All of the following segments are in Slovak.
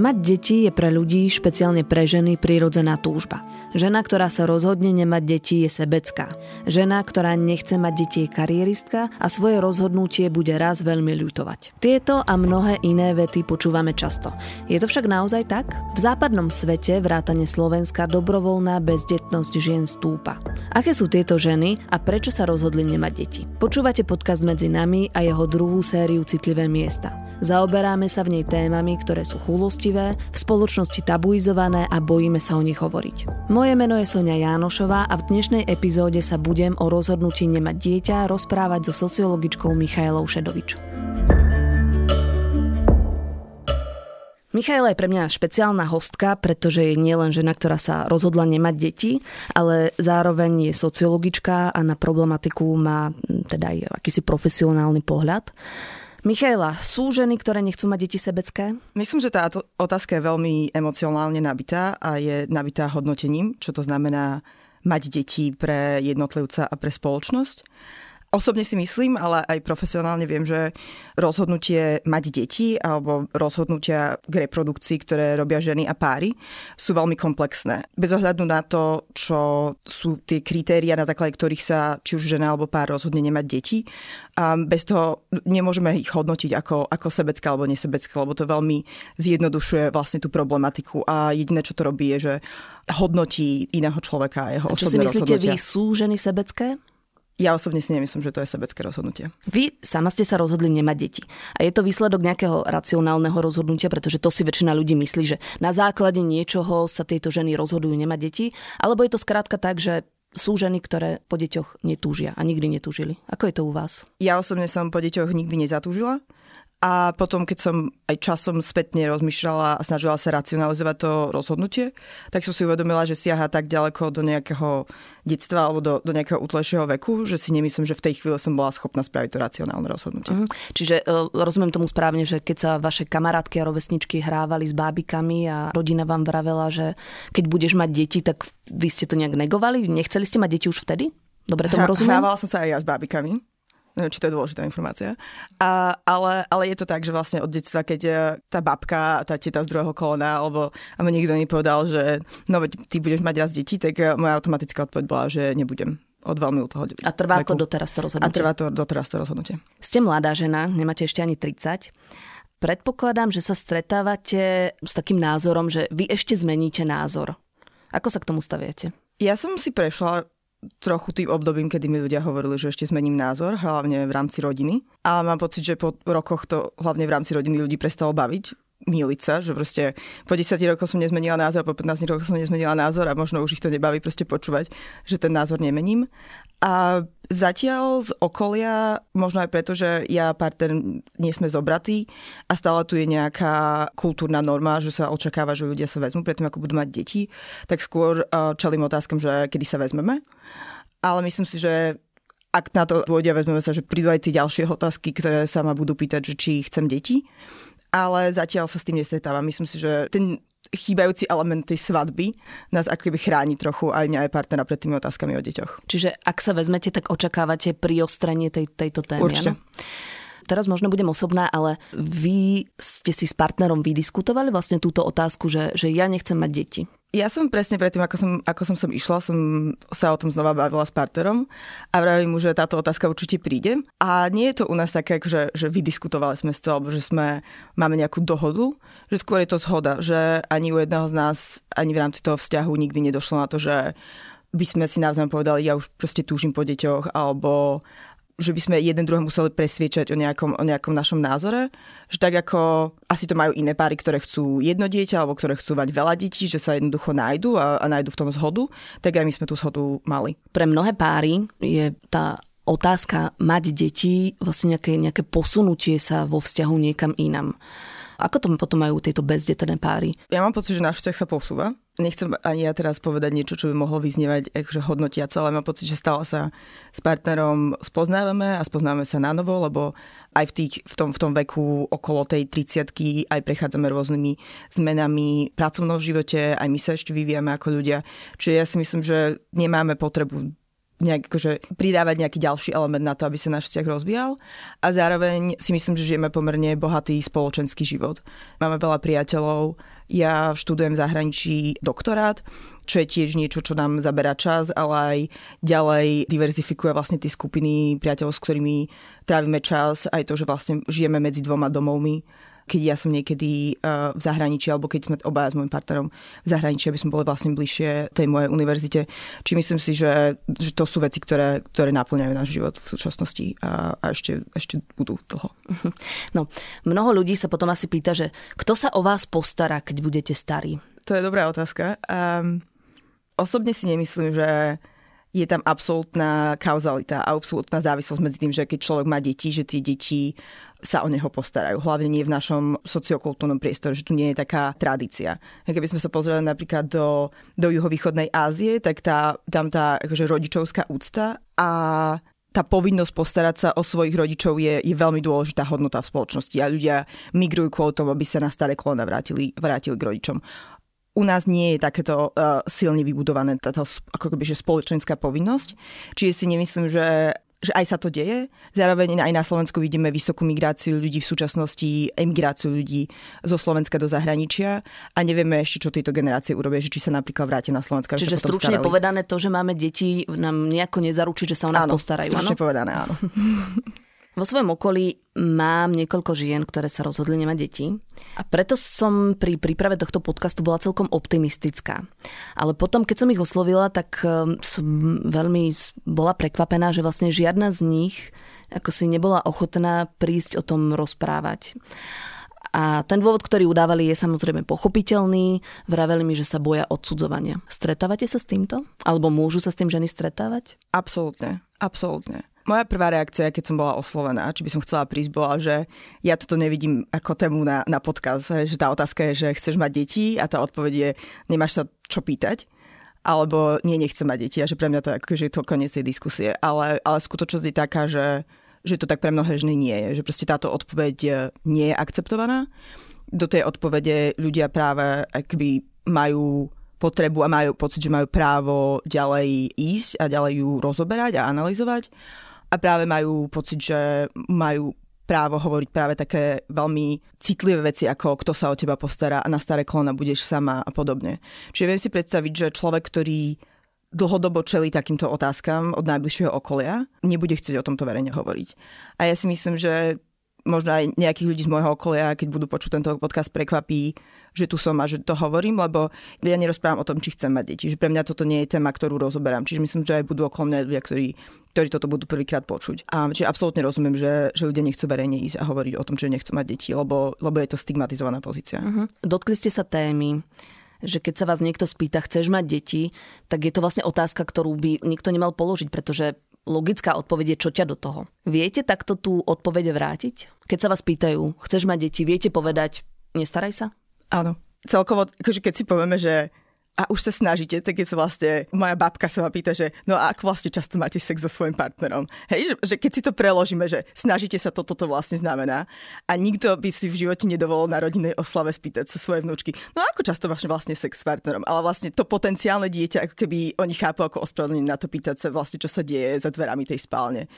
Mať deti je pre ľudí, špeciálne pre ženy, prírodzená túžba. Žena, ktorá sa rozhodne nemať deti, je sebecká. Žena, ktorá nechce mať deti, je karieristka a svoje rozhodnutie bude raz veľmi ľutovať. Tieto a mnohé iné vety počúvame často. Je to však naozaj tak? V západnom svete, vrátane Slovenska, dobrovoľná bezdetnosť žien stúpa. Aké sú tieto ženy a prečo sa rozhodli nemať deti? Počúvate podcast medzi nami a jeho druhú sériu Citlivé miesta. Zaoberáme sa v nej témami, ktoré sú chulostivé, v spoločnosti tabuizované a bojíme sa o nich hovoriť. Moje meno je Sonia Jánošová a v dnešnej epizóde sa budem o rozhodnutí nemať dieťa rozprávať so sociologičkou Michailou Šedovič. Michaela je pre mňa špeciálna hostka, pretože je nielen žena, ktorá sa rozhodla nemať deti, ale zároveň je sociologička a na problematiku má teda aj akýsi profesionálny pohľad. Michaela, sú ženy, ktoré nechcú mať deti sebecké? Myslím, že tá otázka je veľmi emocionálne nabitá a je nabitá hodnotením, čo to znamená mať deti pre jednotlivca a pre spoločnosť. Osobne si myslím, ale aj profesionálne viem, že rozhodnutie mať deti alebo rozhodnutia k reprodukcii, ktoré robia ženy a páry, sú veľmi komplexné. Bez ohľadu na to, čo sú tie kritéria, na základe ktorých sa či už žena alebo pár rozhodne nemať deti, a bez toho nemôžeme ich hodnotiť ako, ako sebecké alebo nesebecké, lebo to veľmi zjednodušuje vlastne tú problematiku a jediné, čo to robí, je, že hodnotí iného človeka a jeho a čo si myslíte vy, sú ženy sebecké? Ja osobne si nemyslím, že to je sebecké rozhodnutie. Vy sama ste sa rozhodli nemať deti. A je to výsledok nejakého racionálneho rozhodnutia, pretože to si väčšina ľudí myslí, že na základe niečoho sa tieto ženy rozhodujú nemať deti, alebo je to skrátka tak, že sú ženy, ktoré po deťoch netúžia a nikdy netúžili. Ako je to u vás? Ja osobne som po deťoch nikdy nezatúžila. A potom, keď som aj časom spätne rozmýšľala a snažila sa racionalizovať to rozhodnutie, tak som si uvedomila, že siaha tak ďaleko do nejakého detstva alebo do, do nejakého útlejšieho veku, že si nemyslím, že v tej chvíli som bola schopná spraviť to racionálne rozhodnutie. Uh-huh. Čiže uh, rozumiem tomu správne, že keď sa vaše kamarátky a rovesničky hrávali s bábikami a rodina vám vravela, že keď budeš mať deti, tak vy ste to nejak negovali? Nechceli ste mať deti už vtedy? Dobre tomu rozumiem? Hrávala som sa aj ja s bábikami. Neviem, či to je dôležitá informácia. A, ale, ale je to tak, že vlastne od detstva, keď e, tá babka, tá teta z druhého kolona, alebo, niekto mi povedal, že no veď ty budeš mať raz deti, tak e, moja automatická odpoveď bola, že nebudem od veľmi toho A trvá veku. to doteraz to rozhodnutie? A trvá to doteraz to rozhodnutie. Ste mladá žena, nemáte ešte ani 30. Predpokladám, že sa stretávate s takým názorom, že vy ešte zmeníte názor. Ako sa k tomu staviete? Ja som si prešla trochu tým obdobím, kedy mi ľudia hovorili, že ešte zmením názor, hlavne v rámci rodiny. A mám pocit, že po rokoch to hlavne v rámci rodiny ľudí prestalo baviť míliť sa, že proste po 10 rokoch som nezmenila názor, po 15 rokoch som nezmenila názor a možno už ich to nebaví proste počúvať, že ten názor nemením. A zatiaľ z okolia, možno aj preto, že ja partner nie sme zobratí a stále tu je nejaká kultúrna norma, že sa očakáva, že ľudia sa vezmú predtým, ako budú mať deti, tak skôr čelím otázkam, že kedy sa vezmeme. Ale myslím si, že ak na to dôjde, vezmeme sa, že prídu aj tie ďalšie otázky, ktoré sa ma budú pýtať, že či chcem deti. Ale zatiaľ sa s tým nestretávam. Myslím si, že ten chýbajúci element tej svadby nás ako keby chráni trochu aj mňa aj partnera pred tými otázkami o deťoch. Čiže ak sa vezmete, tak očakávate priostrenie tej, tejto témy. Určite. Ano? Teraz možno budem osobná, ale vy ste si s partnerom vydiskutovali vlastne túto otázku, že, že ja nechcem mať deti. Ja som presne predtým, ako som, ako som som išla, som sa o tom znova bavila s partnerom a vravím mu, že táto otázka určite príde. A nie je to u nás také, že, že vydiskutovali sme to, alebo že sme, máme nejakú dohodu, že skôr je to zhoda, že ani u jedného z nás, ani v rámci toho vzťahu nikdy nedošlo na to, že by sme si navzájom povedali, ja už proste túžim po deťoch, alebo že by sme jeden druhého museli presviečať o nejakom, o nejakom našom názore. Že tak ako asi to majú iné páry, ktoré chcú jedno dieťa alebo ktoré chcú mať veľa detí, že sa jednoducho nájdu a, a nájdu v tom zhodu, tak aj my sme tú zhodu mali. Pre mnohé páry je tá otázka mať deti vlastne nejaké, nejaké posunutie sa vo vzťahu niekam inam. Ako to potom majú tieto bezdetné páry? Ja mám pocit, že náš vzťah sa posúva. Nechcem ani ja teraz povedať niečo, čo by mohlo vyznievať akože hodnotiaco, ale mám pocit, že stále sa s partnerom spoznávame a spoznávame sa na novo, lebo aj v, tých, v, tom, v tom veku okolo tej 30 aj prechádzame rôznymi zmenami pracovnom živote, aj my sa ešte vyvíjame ako ľudia. Čiže ja si myslím, že nemáme potrebu nejak akože pridávať nejaký ďalší element na to, aby sa náš vzťah rozvíjal. A zároveň si myslím, že žijeme pomerne bohatý spoločenský život. Máme veľa priateľov, ja študujem v zahraničí doktorát, čo je tiež niečo, čo nám zaberá čas, ale aj ďalej diverzifikuje vlastne tie skupiny priateľov, s ktorými trávime čas, aj to, že vlastne žijeme medzi dvoma domovmi keď ja som niekedy uh, v zahraničí, alebo keď sme obaja s môjim partnerom v zahraničí, aby sme boli vlastne bližšie tej mojej univerzite. Či myslím si, že, že to sú veci, ktoré, ktoré naplňajú náš život v súčasnosti a, a ešte, ešte budú toho. No, mnoho ľudí sa potom asi pýta, že kto sa o vás postará, keď budete starí? To je dobrá otázka. Um, osobne si nemyslím, že je tam absolútna kauzalita a absolútna závislosť medzi tým, že keď človek má deti, že tie deti sa o neho postarajú. Hlavne nie v našom sociokultúrnom priestore, že tu nie je taká tradícia. Keby sme sa pozreli napríklad do, do juhovýchodnej Ázie, tak tá, tam tá akože rodičovská úcta a tá povinnosť postarať sa o svojich rodičov je, je veľmi dôležitá hodnota v spoločnosti a ľudia migrujú kvôli tomu, aby sa na staré kolona vrátili, vrátili k rodičom. U nás nie je takéto uh, silne vybudované táto ako keby, že spoločenská povinnosť. Čiže si nemyslím, že že aj sa to deje. Zároveň aj na Slovensku vidíme vysokú migráciu ľudí v súčasnosti, emigráciu ľudí zo Slovenska do zahraničia a nevieme ešte, čo tieto generácie urobia, že či sa napríklad vrátia na Slovensko. Čiže stručne starali. povedané to, že máme deti, nám nejako nezaručí, že sa o nás áno, postarajú. Stručne áno? povedané, áno. Vo svojom okolí mám niekoľko žien, ktoré sa rozhodli nemať deti a preto som pri príprave tohto podcastu bola celkom optimistická. Ale potom, keď som ich oslovila, tak ehm, som veľmi bola prekvapená, že vlastne žiadna z nich ako si nebola ochotná prísť o tom rozprávať. A ten dôvod, ktorý udávali, je samozrejme pochopiteľný. Vraveli mi, že sa boja odsudzovania. Stretávate sa s týmto? Alebo môžu sa s tým ženy stretávať? Absolútne, absolútne. Moja prvá reakcia, keď som bola oslovená, či by som chcela prísť, bola, že ja toto nevidím ako tému na, na podcast, že tá otázka je, že chceš mať deti a tá odpoveď je, nemáš sa čo pýtať alebo nie, nechcem mať deti a že pre mňa to je to koniec tej diskusie. Ale, ale skutočnosť je taká, že, že to tak pre mnohé ženy nie je. Že proste táto odpoveď nie je akceptovaná. Do tej odpovede ľudia práve akby majú potrebu a majú pocit, že majú právo ďalej ísť a ďalej ju rozoberať a analyzovať a práve majú pocit, že majú právo hovoriť práve také veľmi citlivé veci, ako kto sa o teba postará a na staré kolona budeš sama a podobne. Čiže viem si predstaviť, že človek, ktorý dlhodobo čelí takýmto otázkam od najbližšieho okolia, nebude chcieť o tomto verejne hovoriť. A ja si myslím, že možno aj nejakých ľudí z môjho okolia, keď budú počuť tento podcast, prekvapí, že tu som a že to hovorím, lebo ja nerozprávam o tom, či chcem mať deti. Že pre mňa toto nie je téma, ktorú rozoberám. Čiže myslím, že aj budú okolo mňa ľudia, ktorí, ktorí toto budú prvýkrát počuť. A čiže absolútne rozumiem, že, že ľudia nechcú verejne ísť a hovoriť o tom, že nechcú mať deti, lebo, lebo je to stigmatizovaná pozícia. Uh-huh. Dotkli ste sa témy že keď sa vás niekto spýta, chceš mať deti, tak je to vlastne otázka, ktorú by nikto nemal položiť, pretože logická odpoveď je, čo ťa do toho. Viete takto tú odpoveď vrátiť? Keď sa vás pýtajú, chceš mať deti, viete povedať, nestaraj sa? Áno. Celkovo, akože keď si povieme, že a už sa snažíte, tak je to vlastne, moja babka sa ma pýta, že no a ako vlastne často máte sex so svojím partnerom. Hej, že, že keď si to preložíme, že snažíte sa, toto to vlastne znamená. A nikto by si v živote nedovolil na rodinnej oslave spýtať sa svoje vnúčky, no ako často máš vlastne sex s partnerom. Ale vlastne to potenciálne dieťa, ako keby oni chápu ako ospravedlnenie na to pýtať sa vlastne, čo sa deje za dverami tej spálne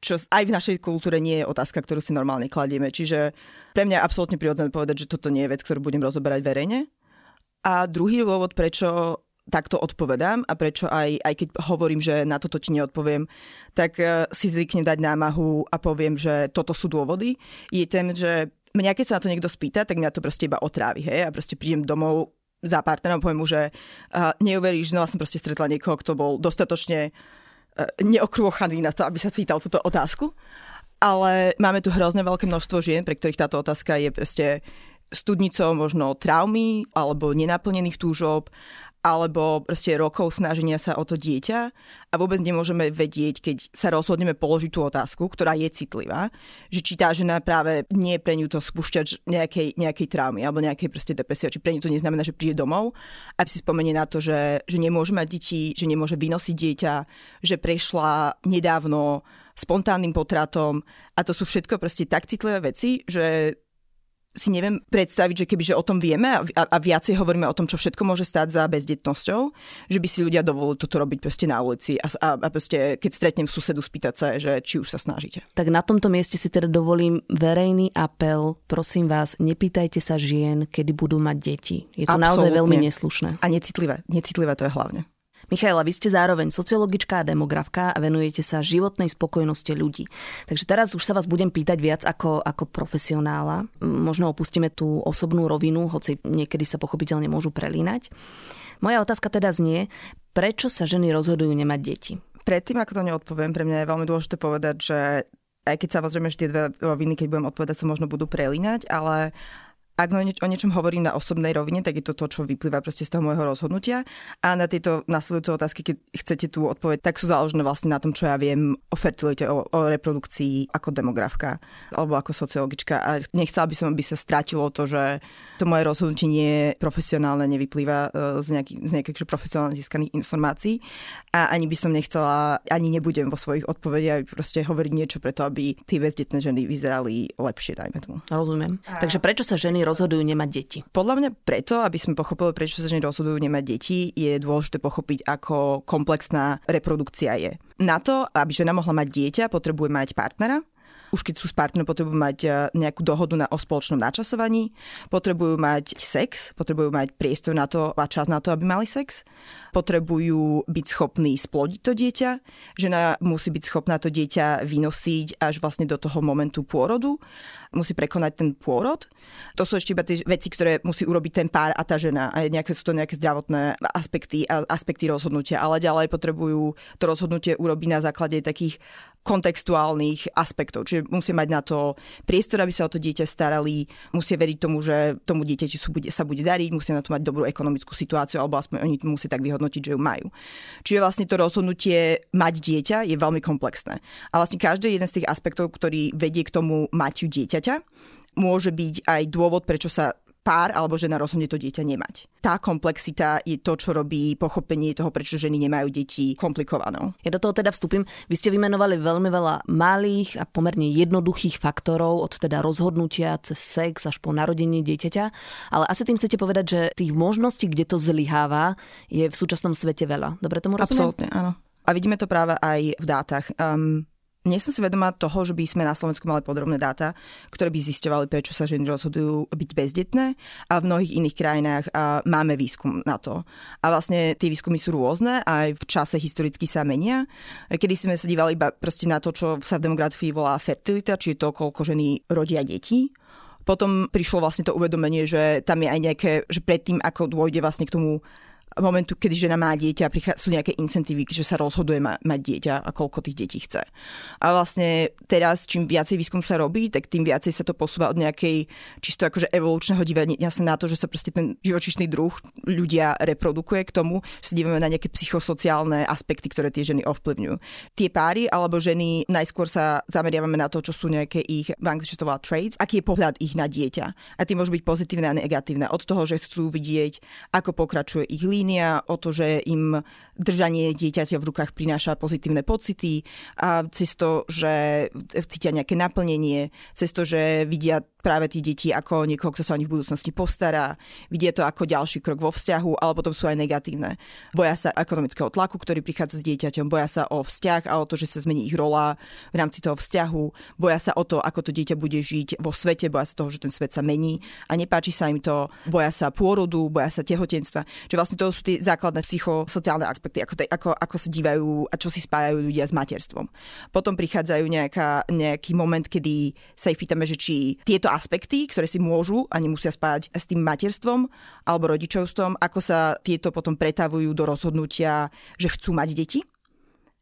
čo aj v našej kultúre nie je otázka, ktorú si normálne kladieme. Čiže pre mňa je absolútne prirodzené povedať, že toto nie je vec, ktorú budem rozoberať verejne. A druhý dôvod, prečo takto odpovedám a prečo aj, aj keď hovorím, že na toto ti neodpoviem, tak e, si zvyknem dať námahu a poviem, že toto sú dôvody, je ten, že mňa keď sa na to niekto spýta, tak mňa to proste iba otrávi, hej, a proste prídem domov za partnerom, poviem mu, že uh, neuveríš, znova som proste stretla niekoho, kto bol dostatočne uh, neokrôchaný na to, aby sa pýtal túto otázku. Ale máme tu hrozne veľké množstvo žien, pre ktorých táto otázka je proste studnicou možno traumy alebo nenaplnených túžob alebo proste rokov snaženia sa o to dieťa a vôbec nemôžeme vedieť, keď sa rozhodneme položiť tú otázku, ktorá je citlivá, že či tá žena práve nie je pre ňu to spúšťač nejakej, nejakej traumy alebo nejakej proste depresie, či pre ňu to neznamená, že príde domov. A si spomenie na to, že, že nemôže mať deti, že nemôže vynosiť dieťa, že prešla nedávno spontánnym potratom. A to sú všetko proste tak citlivé veci, že si neviem predstaviť, že kebyže o tom vieme a, a, a viacej hovoríme o tom, čo všetko môže stať za bezdetnosťou, že by si ľudia dovolili toto robiť proste na ulici a, a, a proste, keď stretnem susedu, spýtať sa, že či už sa snažíte. Tak na tomto mieste si teda dovolím verejný apel. Prosím vás, nepýtajte sa žien, kedy budú mať deti. Je to Absolutne. naozaj veľmi neslušné. A necitlivé. Necitlivé to je hlavne. Michaela, vy ste zároveň sociologička a demografka a venujete sa životnej spokojnosti ľudí. Takže teraz už sa vás budem pýtať viac ako, ako profesionála. Možno opustíme tú osobnú rovinu, hoci niekedy sa pochopiteľne môžu prelínať. Moja otázka teda znie, prečo sa ženy rozhodujú nemať deti? Predtým, ako to neodpoviem, pre mňa je veľmi dôležité povedať, že aj keď samozrejme, že tie dve roviny, keď budem odpovedať, sa možno budú prelínať, ale ak o niečom hovorím na osobnej rovine, tak je to to, čo vyplýva proste z toho môjho rozhodnutia. A na tieto nasledujúce otázky, keď chcete tú odpoveď, tak sú založené vlastne na tom, čo ja viem o fertilite, o, o reprodukcii ako demografka alebo ako sociologička. A nechcela by som, aby sa stratilo to, že to moje rozhodnutie nie je profesionálne, nevyplýva e, z nejakých, z nejakých profesionálne získaných informácií. A ani by som nechcela, ani nebudem vo svojich odpovediach proste hovoriť niečo preto, aby tie bezdetné ženy vyzerali lepšie, dajme tomu. Rozumiem. A... Takže prečo sa ženy rozhodujú nemať deti? Podľa mňa preto, aby sme pochopili, prečo sa ženy rozhodujú nemať deti, je dôležité pochopiť, ako komplexná reprodukcia je. Na to, aby žena mohla mať dieťa, potrebuje mať partnera, už keď sú s partnerom, potrebujú mať e, nejakú dohodu na, o spoločnom načasovaní, potrebujú mať sex, potrebujú mať priestor na to a čas na to, aby mali sex, potrebujú byť schopní splodiť to dieťa, žena musí byť schopná to dieťa vynosiť až vlastne do toho momentu pôrodu musí prekonať ten pôrod. To sú ešte iba tie veci, ktoré musí urobiť ten pár a tá žena. A nejaké, sú to nejaké zdravotné aspekty aspekty rozhodnutia. Ale ďalej potrebujú to rozhodnutie urobiť na základe takých kontextuálnych aspektov. Čiže musia mať na to priestor, aby sa o to dieťa starali, musia veriť tomu, že tomu dieťaťu sa bude dariť, musia na to mať dobrú ekonomickú situáciu, alebo aspoň oni musí tak vyhodnotiť, že ju majú. Čiže vlastne to rozhodnutie mať dieťa je veľmi komplexné. A vlastne každý jeden z tých aspektov, ktorý vedie k tomu mať dieťa, dieťaťa, môže byť aj dôvod, prečo sa pár alebo žena rozhodne to dieťa nemať. Tá komplexita je to, čo robí pochopenie toho, prečo ženy nemajú deti komplikovanou. Ja do toho teda vstúpim. Vy ste vymenovali veľmi veľa malých a pomerne jednoduchých faktorov, od teda rozhodnutia cez sex až po narodenie dieťaťa, ale asi tým chcete povedať, že tých možností, kde to zlyháva, je v súčasnom svete veľa. Dobre tomu rozumiem? Absolútne, áno. A vidíme to práve aj v dátach. Um, nie som si vedomá toho, že by sme na Slovensku mali podrobné dáta, ktoré by zisťovali, prečo sa ženy rozhodujú byť bezdetné a v mnohých iných krajinách máme výskum na to. A vlastne tie výskumy sú rôzne aj v čase historicky sa menia. Kedy sme sa dívali iba proste na to, čo sa v demografii volá fertilita, čiže to, koľko ženy rodia detí. Potom prišlo vlastne to uvedomenie, že tam je aj nejaké, že predtým, ako dôjde vlastne k tomu momentu, kedy žena má dieťa, sú nejaké incentívy, že sa rozhoduje ma- mať dieťa a koľko tých detí chce. A vlastne teraz, čím viacej výskum sa robí, tak tým viacej sa to posúva od nejakej čisto akože evolučného dívania sa na to, že sa proste ten živočišný druh ľudia reprodukuje k tomu, že sa dívame na nejaké psychosociálne aspekty, ktoré tie ženy ovplyvňujú. Tie páry alebo ženy najskôr sa zameriavame na to, čo sú nejaké ich, v angličtine to volá traits, aký je pohľad ich na dieťa. A tie môžu byť pozitívne a negatívne. Od toho, že chcú vidieť, ako pokračuje ich línia o to, že im držanie dieťaťa v rukách prináša pozitívne pocity a cez to, že cítia nejaké naplnenie, cez to, že vidia práve tí deti ako niekoho, kto sa o nich v budúcnosti postará, vidia to ako ďalší krok vo vzťahu, ale potom sú aj negatívne. Boja sa ekonomického tlaku, ktorý prichádza s dieťaťom, boja sa o vzťah a o to, že sa zmení ich rola v rámci toho vzťahu, boja sa o to, ako to dieťa bude žiť vo svete, boja sa toho, že ten svet sa mení a nepáči sa im to, boja sa pôrodu, boja sa tehotenstva. Čiže vlastne to sú tie základné psychosociálne aspekty, ako, te, ako, ako sa dívajú a čo si spájajú ľudia s materstvom. Potom prichádzajú nejaká, nejaký moment, kedy sa ich pýtame, že či tieto aspekty, ktoré si môžu a nemusia spájať s tým materstvom alebo rodičovstvom, ako sa tieto potom pretavujú do rozhodnutia, že chcú mať deti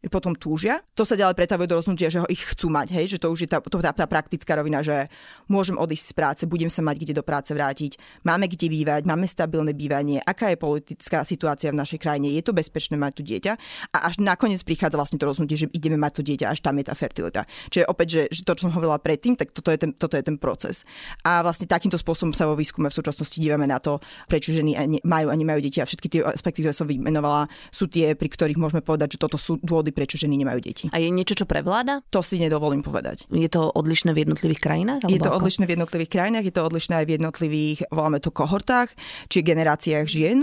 potom túžia. To sa ďalej pretavuje do rozhodnutia, že ho ich chcú mať, hej, že to už je tá, to, tá, tá praktická rovina, že môžem odísť z práce, budem sa mať kde do práce vrátiť, máme kde bývať, máme stabilné bývanie, aká je politická situácia v našej krajine, je to bezpečné mať tu dieťa a až nakoniec prichádza vlastne to rozhodnutie, že ideme mať to dieťa, až tam je tá fertilita. Čiže opäť, že, že to, čo som hovorila predtým, tak toto je, ten, toto je ten proces. A vlastne takýmto spôsobom sa vo výskume v súčasnosti dívame na to, prečo ženy majú a nemajú deti a všetky tie aspekty, ktoré som vymenovala, sú tie, pri ktorých môžeme povedať, že toto sú dôvody dôvody, prečo ženy nemajú deti. A je niečo, čo prevláda? To si nedovolím povedať. Je to odlišné v jednotlivých krajinách? Je to ako? odlišné v jednotlivých krajinách, je to odlišné aj v jednotlivých, voláme to kohortách, či generáciách žien.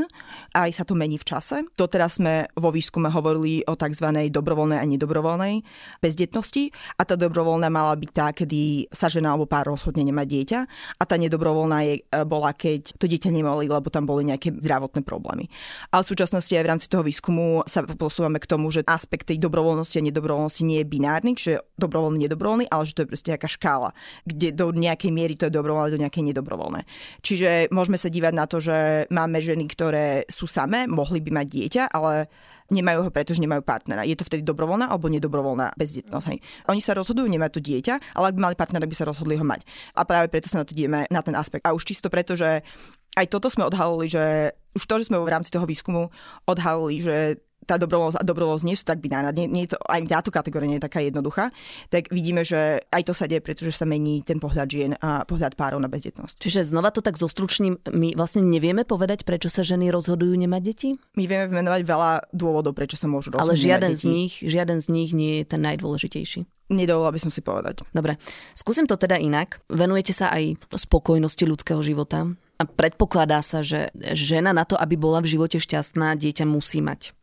Aj sa to mení v čase. Doteraz sme vo výskume hovorili o tzv. dobrovoľnej a nedobrovoľnej bezdetnosti. A tá dobrovoľná mala byť tá, kedy sa žena alebo pár rozhodne nemá dieťa. A tá nedobrovoľná je, e, bola, keď to dieťa nemali, lebo tam boli nejaké zdravotné problémy. Ale v súčasnosti aj v rámci toho výskumu sa posúvame k tomu, že aspekt tej dobrovoľnosti a nedobrovoľnosti nie je binárny, čiže dobrovoľný, nedobrovoľný, ale že to je proste nejaká škála, kde do nejakej miery to je dobrovoľné, do nejakej nedobrovoľné. Čiže môžeme sa dívať na to, že máme ženy, ktoré sú samé, mohli by mať dieťa, ale nemajú ho, pretože nemajú partnera. Je to vtedy dobrovoľná alebo nedobrovoľná bezdetnosť. Hej. Oni sa rozhodujú nemať to dieťa, ale ak by mali partnera, by sa rozhodli ho mať. A práve preto sa na to ideme na ten aspekt. A už čisto preto, že aj toto sme odhalili, že už to, že sme v rámci toho výskumu odhalili, že tá dobrovoľnosť a dobrovoľnosť nie sú tak binárne, nie, nie to, aj táto kategória nie je taká jednoduchá, tak vidíme, že aj to sa deje, pretože sa mení ten pohľad žien a pohľad párov na bezdetnosť. Čiže znova to tak zostručním, my vlastne nevieme povedať, prečo sa ženy rozhodujú nemať deti? My vieme vymenovať veľa dôvodov, prečo sa môžu rozhodnúť Ale žiaden z nich, žiaden z nich nie je ten najdôležitejší. Nedovolila by som si povedať. Dobre, skúsim to teda inak. Venujete sa aj spokojnosti ľudského života. A predpokladá sa, že žena na to, aby bola v živote šťastná, dieťa musí mať.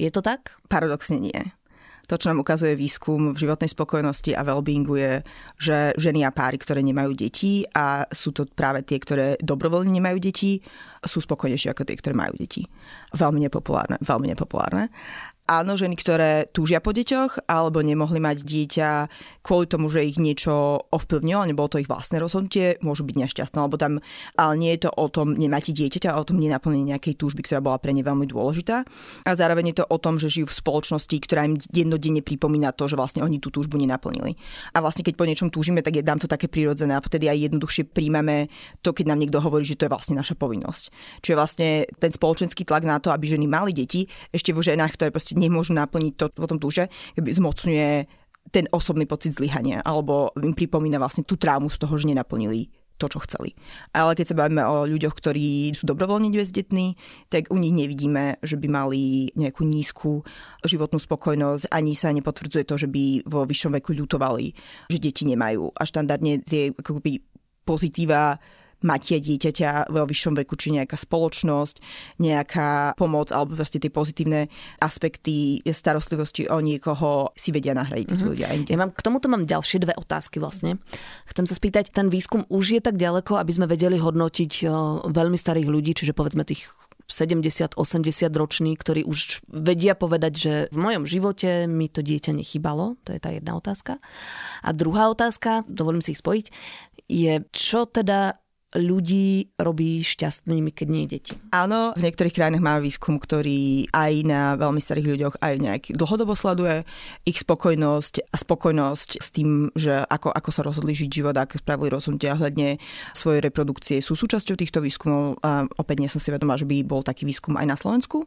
Je to tak? Paradoxne nie. To, čo nám ukazuje výskum v životnej spokojnosti a wellbeingu je, že ženy a páry, ktoré nemajú deti a sú to práve tie, ktoré dobrovoľne nemajú deti, sú spokojnejšie ako tie, ktoré majú deti. Veľmi nepopulárne, veľmi nepopulárne áno, ženy, ktoré túžia po deťoch alebo nemohli mať dieťa kvôli tomu, že ich niečo ovplyvnilo, nebolo to ich vlastné rozhodnutie, môžu byť nešťastné, lebo tam, ale nie je to o tom nemáte dieťaťa, ale o tom nenaplnení nejakej túžby, ktorá bola pre ne veľmi dôležitá. A zároveň je to o tom, že žijú v spoločnosti, ktorá im jednodenne pripomína to, že vlastne oni tú túžbu nenaplnili. A vlastne keď po niečom túžime, tak je nám to také prirodzené a vtedy aj jednoduchšie príjmame to, keď nám niekto hovorí, že to je vlastne naša povinnosť. Čiže vlastne ten spoločenský tlak na to, aby ženy mali deti, ešte vo ženách, ktoré proste nemôžu naplniť to potom túže, zmocňuje ten osobný pocit zlyhania, alebo im pripomína vlastne tú trámu z toho, že nenaplnili to, čo chceli. Ale keď sa bavíme o ľuďoch, ktorí sú dobrovoľne bezdetní, tak u nich nevidíme, že by mali nejakú nízku životnú spokojnosť, ani sa nepotvrdzuje to, že by vo vyššom veku ľutovali, že deti nemajú. A štandardne tie akoby, pozitíva matia dieťaťa vo vyššom veku, či nejaká spoločnosť, nejaká pomoc alebo proste tie pozitívne aspekty starostlivosti o niekoho si vedia nahradiť mm-hmm. ľudia Ja mám, k tomuto mám ďalšie dve otázky vlastne. Chcem sa spýtať, ten výskum už je tak ďaleko, aby sme vedeli hodnotiť veľmi starých ľudí, čiže povedzme tých 70-80 roční, ktorí už vedia povedať, že v mojom živote mi to dieťa nechybalo. To je tá jedna otázka. A druhá otázka, dovolím si ich spojiť, je, čo teda ľudí robí šťastnými, keď nie je deti. Áno, v niektorých krajinách máme výskum, ktorý aj na veľmi starých ľuďoch aj nejak dlhodobo sleduje ich spokojnosť a spokojnosť s tým, že ako, ako sa rozhodli žiť život, ako spravili rozhodnutia hľadne svojej reprodukcie sú súčasťou týchto výskumov. A opäť nie som si vedomá, že by bol taký výskum aj na Slovensku.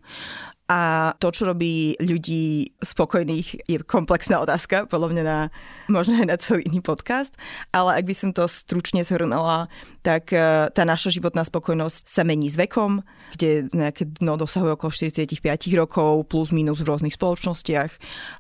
A to, čo robí ľudí spokojných, je komplexná otázka, podľa mňa na, možno aj na celý iný podcast. Ale ak by som to stručne zhrnula, tak e, tá naša životná spokojnosť sa mení s vekom, kde nejaké dno dosahuje okolo 45 rokov, plus minus v rôznych spoločnostiach.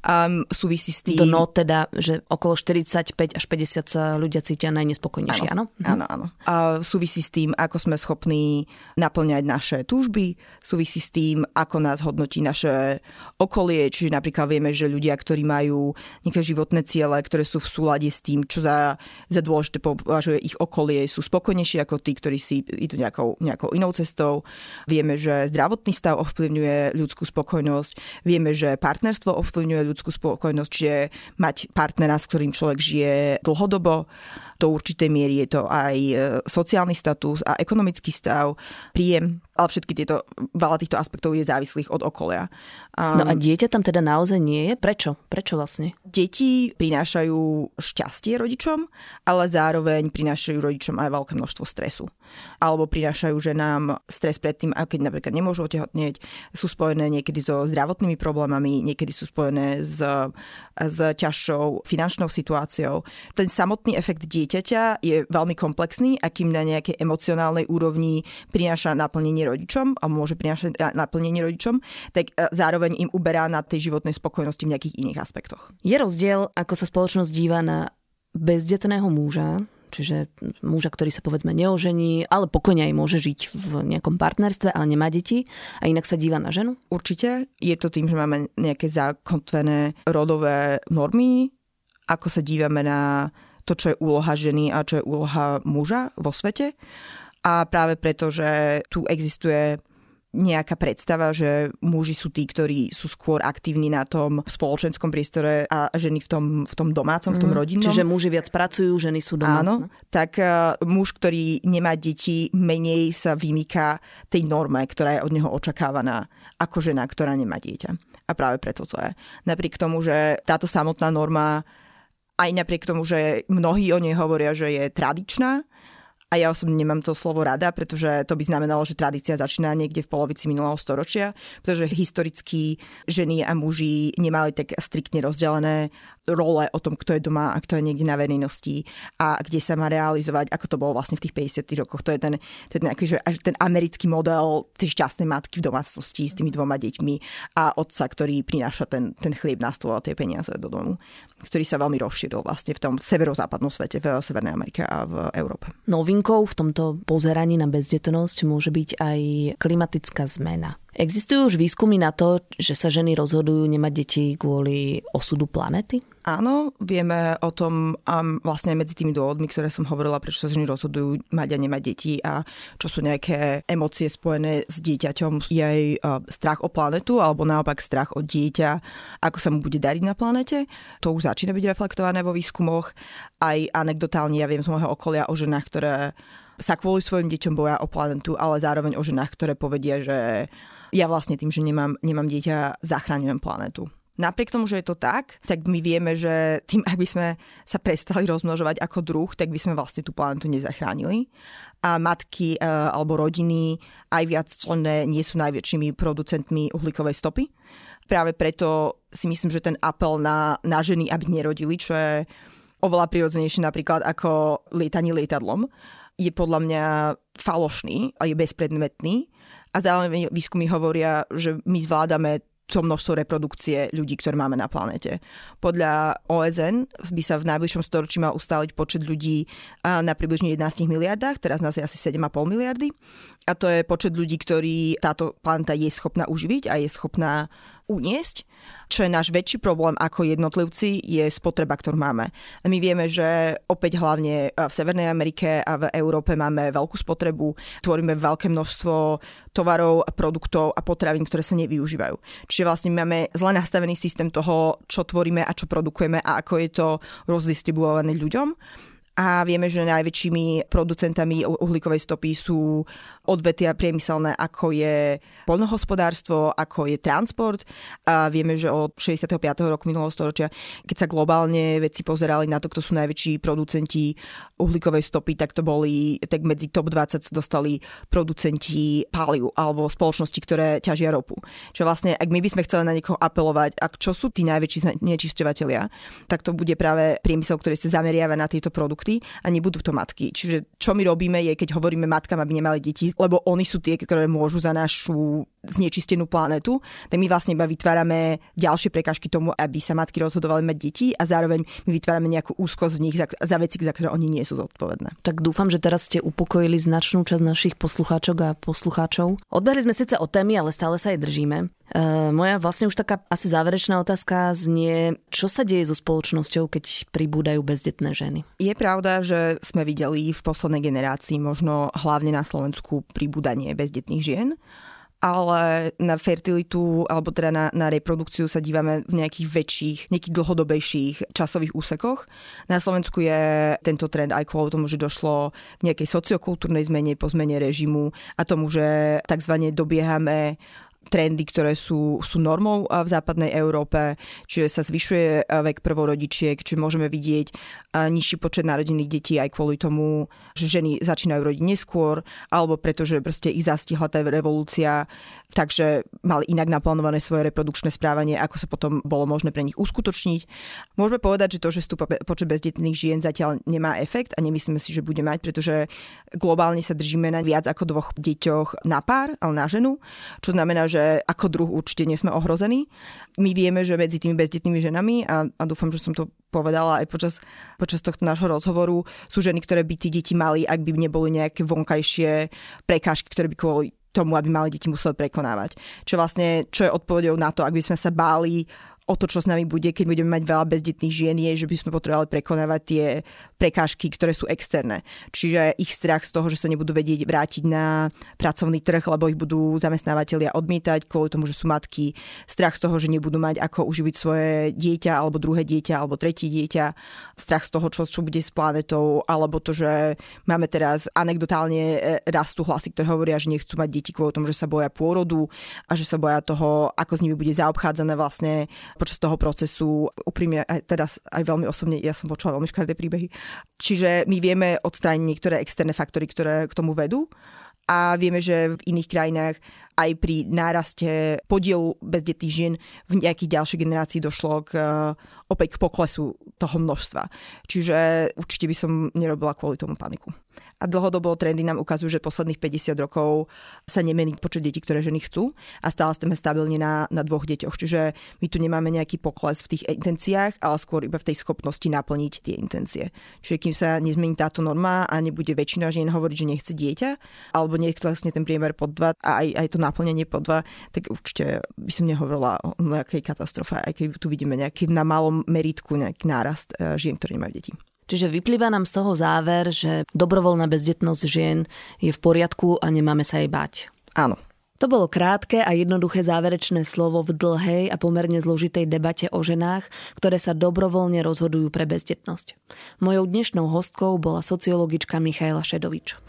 A súvisí s tým... Dno teda, že okolo 45 až 50 sa ľudia cítia najnespokojnejšie, áno? Áno, áno. A súvisí s tým, ako sme schopní naplňať naše túžby, súvisí s tým, ako nás hodnotí naše okolie, čiže napríklad vieme, že ľudia, ktorí majú nejaké životné ciele, ktoré sú v súlade s tým, čo za, za dôležité považuje ich okolie, sú spokojnejší ako tí, ktorí si idú nejakou, nejakou inou cestou. Vieme, že zdravotný stav ovplyvňuje ľudskú spokojnosť. Vieme, že partnerstvo ovplyvňuje ľudskú spokojnosť, čiže mať partnera, s ktorým človek žije dlhodobo do určitej miery je to aj e, sociálny status a ekonomický stav, príjem, ale všetky tieto, veľa týchto aspektov je závislých od okolia. Um, no a dieťa tam teda naozaj nie je? Prečo? Prečo vlastne? Deti prinášajú šťastie rodičom, ale zároveň prinášajú rodičom aj veľké množstvo stresu. Alebo prinášajú ženám stres predtým, keď napríklad nemôžu otehotnieť, sú spojené niekedy so zdravotnými problémami, niekedy sú spojené s, s ťažšou finančnou situáciou. Ten samotný efekt dieťa dieťaťa je veľmi komplexný a kým na nejakej emocionálnej úrovni prináša naplnenie rodičom a môže prinášať naplnenie rodičom, tak e, zároveň im uberá na tej životnej spokojnosti v nejakých iných aspektoch. Je rozdiel, ako sa spoločnosť díva na bezdetného muža, čiže muža, ktorý sa povedzme neožení, ale pokojne aj môže žiť v nejakom partnerstve, ale nemá deti a inak sa díva na ženu? Určite. Je to tým, že máme nejaké zakotvené rodové normy, ako sa dívame na to, čo je úloha ženy a čo je úloha muža vo svete. A práve preto, že tu existuje nejaká predstava, že muži sú tí, ktorí sú skôr aktívni na tom spoločenskom priestore a ženy v tom, v tom domácom, v tom mm, rodinnom. Čiže muži viac pracujú, ženy sú doma. Áno, tak uh, muž, ktorý nemá deti, menej sa vymýka tej norme, ktorá je od neho očakávaná ako žena, ktorá nemá dieťa. A práve preto to je. Napriek tomu, že táto samotná norma aj napriek tomu, že mnohí o nej hovoria, že je tradičná, a ja osobne nemám to slovo rada, pretože to by znamenalo, že tradícia začína niekde v polovici minulého storočia, pretože historicky ženy a muži nemali tak striktne rozdelené role o tom, kto je doma a kto je niekde na verejnosti a kde sa má realizovať, ako to bolo vlastne v tých 50 rokoch. To je ten, to je ten, akože, ten americký model tej šťastnej matky v domácnosti s tými dvoma deťmi a otca, ktorý prináša ten, ten chlieb na stôl a tie peniaze do domu, ktorý sa veľmi rozšíril vlastne v tom severozápadnom svete, v Severnej Amerike a v Európe. Novinkou v tomto pozeraní na bezdetnosť môže byť aj klimatická zmena. Existujú už výskumy na to, že sa ženy rozhodujú nemať deti kvôli osudu planety? Áno, vieme o tom um, vlastne medzi tými dôvodmi, ktoré som hovorila, prečo sa ženy rozhodujú mať a nemať deti a čo sú nejaké emócie spojené s dieťaťom, jej uh, strach o planetu alebo naopak strach o dieťa, ako sa mu bude dariť na planete. To už začína byť reflektované vo výskumoch. Aj anekdotálne ja viem z môjho okolia o ženách, ktoré sa kvôli svojim deťom boja o planetu, ale zároveň o ženách, ktoré povedia, že ja vlastne tým, že nemám, nemám dieťa, zachraňujem planetu. Napriek tomu, že je to tak, tak my vieme, že tým, ak by sme sa prestali rozmnožovať ako druh, tak by sme vlastne tú planetu nezachránili. A matky e, alebo rodiny aj viac členné nie sú najväčšími producentmi uhlíkovej stopy. Práve preto si myslím, že ten apel na, na ženy, aby nerodili, čo je oveľa prirodzenejšie napríklad ako lietanie lietadlom, je podľa mňa falošný a je bezpredmetný a zároveň výskumy hovoria, že my zvládame to množstvo reprodukcie ľudí, ktoré máme na planete. Podľa OSN by sa v najbližšom storočí mal ustáliť počet ľudí na približne 11 miliardách, teraz nás je asi 7,5 miliardy. A to je počet ľudí, ktorí táto planeta je schopná uživiť a je schopná uniesť. Čo je náš väčší problém ako jednotlivci, je spotreba, ktorú máme. A my vieme, že opäť hlavne v Severnej Amerike a v Európe máme veľkú spotrebu, tvoríme veľké množstvo tovarov, produktov a potravín, ktoré sa nevyužívajú. Čiže vlastne máme zle nastavený systém toho, čo tvoríme a čo produkujeme a ako je to rozdistribuované ľuďom a vieme, že najväčšími producentami uhlíkovej stopy sú odvetia priemyselné, ako je poľnohospodárstvo, ako je transport. A vieme, že od 65. roku minulého storočia, keď sa globálne veci pozerali na to, kto sú najväčší producenti uhlíkovej stopy, tak to boli, tak medzi top 20 dostali producenti páliv alebo spoločnosti, ktoré ťažia ropu. Čiže vlastne, ak my by sme chceli na niekoho apelovať, ak čo sú tí najväčší nečisťovateľia, tak to bude práve priemysel, ktorý sa zameriava na tieto produkty a nebudú to matky. Čiže čo my robíme je, keď hovoríme matkám, aby nemali deti, lebo oni sú tie, ktoré môžu za našu znečistenú planetu, tak my vlastne iba vytvárame ďalšie prekažky tomu, aby sa matky rozhodovali mať deti a zároveň my vytvárame nejakú úzkosť v nich za, za veci, za ktoré oni nie sú zodpovedné. Tak dúfam, že teraz ste upokojili značnú časť našich poslucháčok a poslucháčov. Odbehli sme síce o témy, ale stále sa aj držíme. Uh, moja vlastne už taká asi záverečná otázka znie, čo sa deje so spoločnosťou, keď pribúdajú bezdetné ženy? Je pravda, že sme videli v poslednej generácii možno hlavne na Slovensku pribúdanie bezdetných žien ale na fertilitu alebo teda na, na reprodukciu sa dívame v nejakých väčších, nejakých dlhodobejších časových úsekoch. Na Slovensku je tento trend aj kvôli tomu, že došlo k nejakej sociokultúrnej zmene po zmene režimu a tomu, že tzv. dobiehame trendy, ktoré sú, sú normou v západnej Európe, čiže sa zvyšuje vek prvorodičiek, čiže môžeme vidieť nižší počet narodených detí aj kvôli tomu, že ženy začínajú rodiť neskôr, alebo pretože proste ich zastihla tá revolúcia takže mali inak naplánované svoje reprodukčné správanie, ako sa potom bolo možné pre nich uskutočniť. Môžeme povedať, že to, že stúpa počet bezdetných žien zatiaľ nemá efekt a nemyslíme si, že bude mať, pretože globálne sa držíme na viac ako dvoch deťoch na pár, ale na ženu, čo znamená, že ako druh určite nie sme ohrození. My vieme, že medzi tými bezdetnými ženami, a, a dúfam, že som to povedala aj počas, počas tohto nášho rozhovoru, sú ženy, ktoré by tí deti mali, ak by neboli nejaké vonkajšie prekážky, ktoré by kvôli tomu, aby mali deti museli prekonávať. Čo vlastne, čo je odpovedou na to, ak by sme sa báli o to, čo s nami bude, keď budeme mať veľa bezdetných žien, je, že by sme potrebovali prekonávať tie prekážky, ktoré sú externé. Čiže ich strach z toho, že sa nebudú vedieť vrátiť na pracovný trh, lebo ich budú zamestnávateľia odmietať kvôli tomu, že sú matky. Strach z toho, že nebudú mať ako uživiť svoje dieťa, alebo druhé dieťa, alebo tretie dieťa. Strach z toho, čo, čo bude s planetou, alebo to, že máme teraz anekdotálne e, rastú hlasy, ktoré hovoria, že nechcú mať deti kvôli tomu, že sa boja pôrodu a že sa boja toho, ako s nimi bude zaobchádzané vlastne počas toho procesu. Úprimne aj teraz aj veľmi osobne, ja som počula veľmi škaredé príbehy. Čiže my vieme odstrániť niektoré externé faktory, ktoré k tomu vedú a vieme, že v iných krajinách aj pri náraste podielu bezdetných žien v nejakých ďalších generácií došlo k, opäť k poklesu toho množstva. Čiže určite by som nerobila kvôli tomu paniku. A dlhodobo trendy nám ukazujú, že posledných 50 rokov sa nemení počet detí, ktoré ženy chcú a stále sme stabilne na, na dvoch deťoch. Čiže my tu nemáme nejaký pokles v tých intenciách, ale skôr iba v tej schopnosti naplniť tie intencie. Čiže kým sa nezmení táto norma a nebude väčšina žien hovoriť, že nechce dieťa, alebo vlastne ten priemer pod 2 a aj, aj to naplnenie pod 2, tak určite by som nehovorila o nejakej katastrofe, aj keď tu vidíme nejaký na malom meritku nejaký nárast eh, žien, ktoré nemajú deti. Čiže vyplýva nám z toho záver, že dobrovoľná bezdetnosť žien je v poriadku a nemáme sa jej bať. Áno. To bolo krátke a jednoduché záverečné slovo v dlhej a pomerne zložitej debate o ženách, ktoré sa dobrovoľne rozhodujú pre bezdetnosť. Mojou dnešnou hostkou bola sociologička Michaela Šedovič.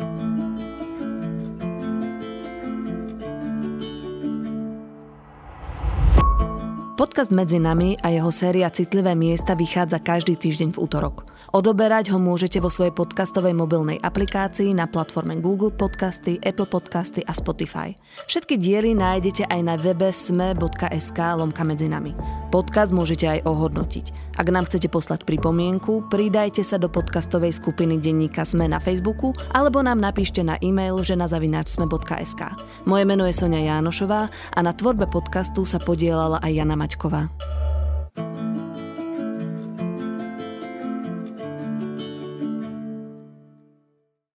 Podcast Medzi nami a jeho séria Citlivé miesta vychádza každý týždeň v útorok. Odoberať ho môžete vo svojej podcastovej mobilnej aplikácii na platforme Google Podcasty, Apple Podcasty a Spotify. Všetky diely nájdete aj na webe sme.sk lomka medzi nami. Podcast môžete aj ohodnotiť. Ak nám chcete poslať pripomienku, pridajte sa do podcastovej skupiny denníka Sme na Facebooku alebo nám napíšte na e-mail ženazavináčsme.sk. Moje meno je Sonia Jánošová a na tvorbe podcastu sa podielala aj Jana Maťková.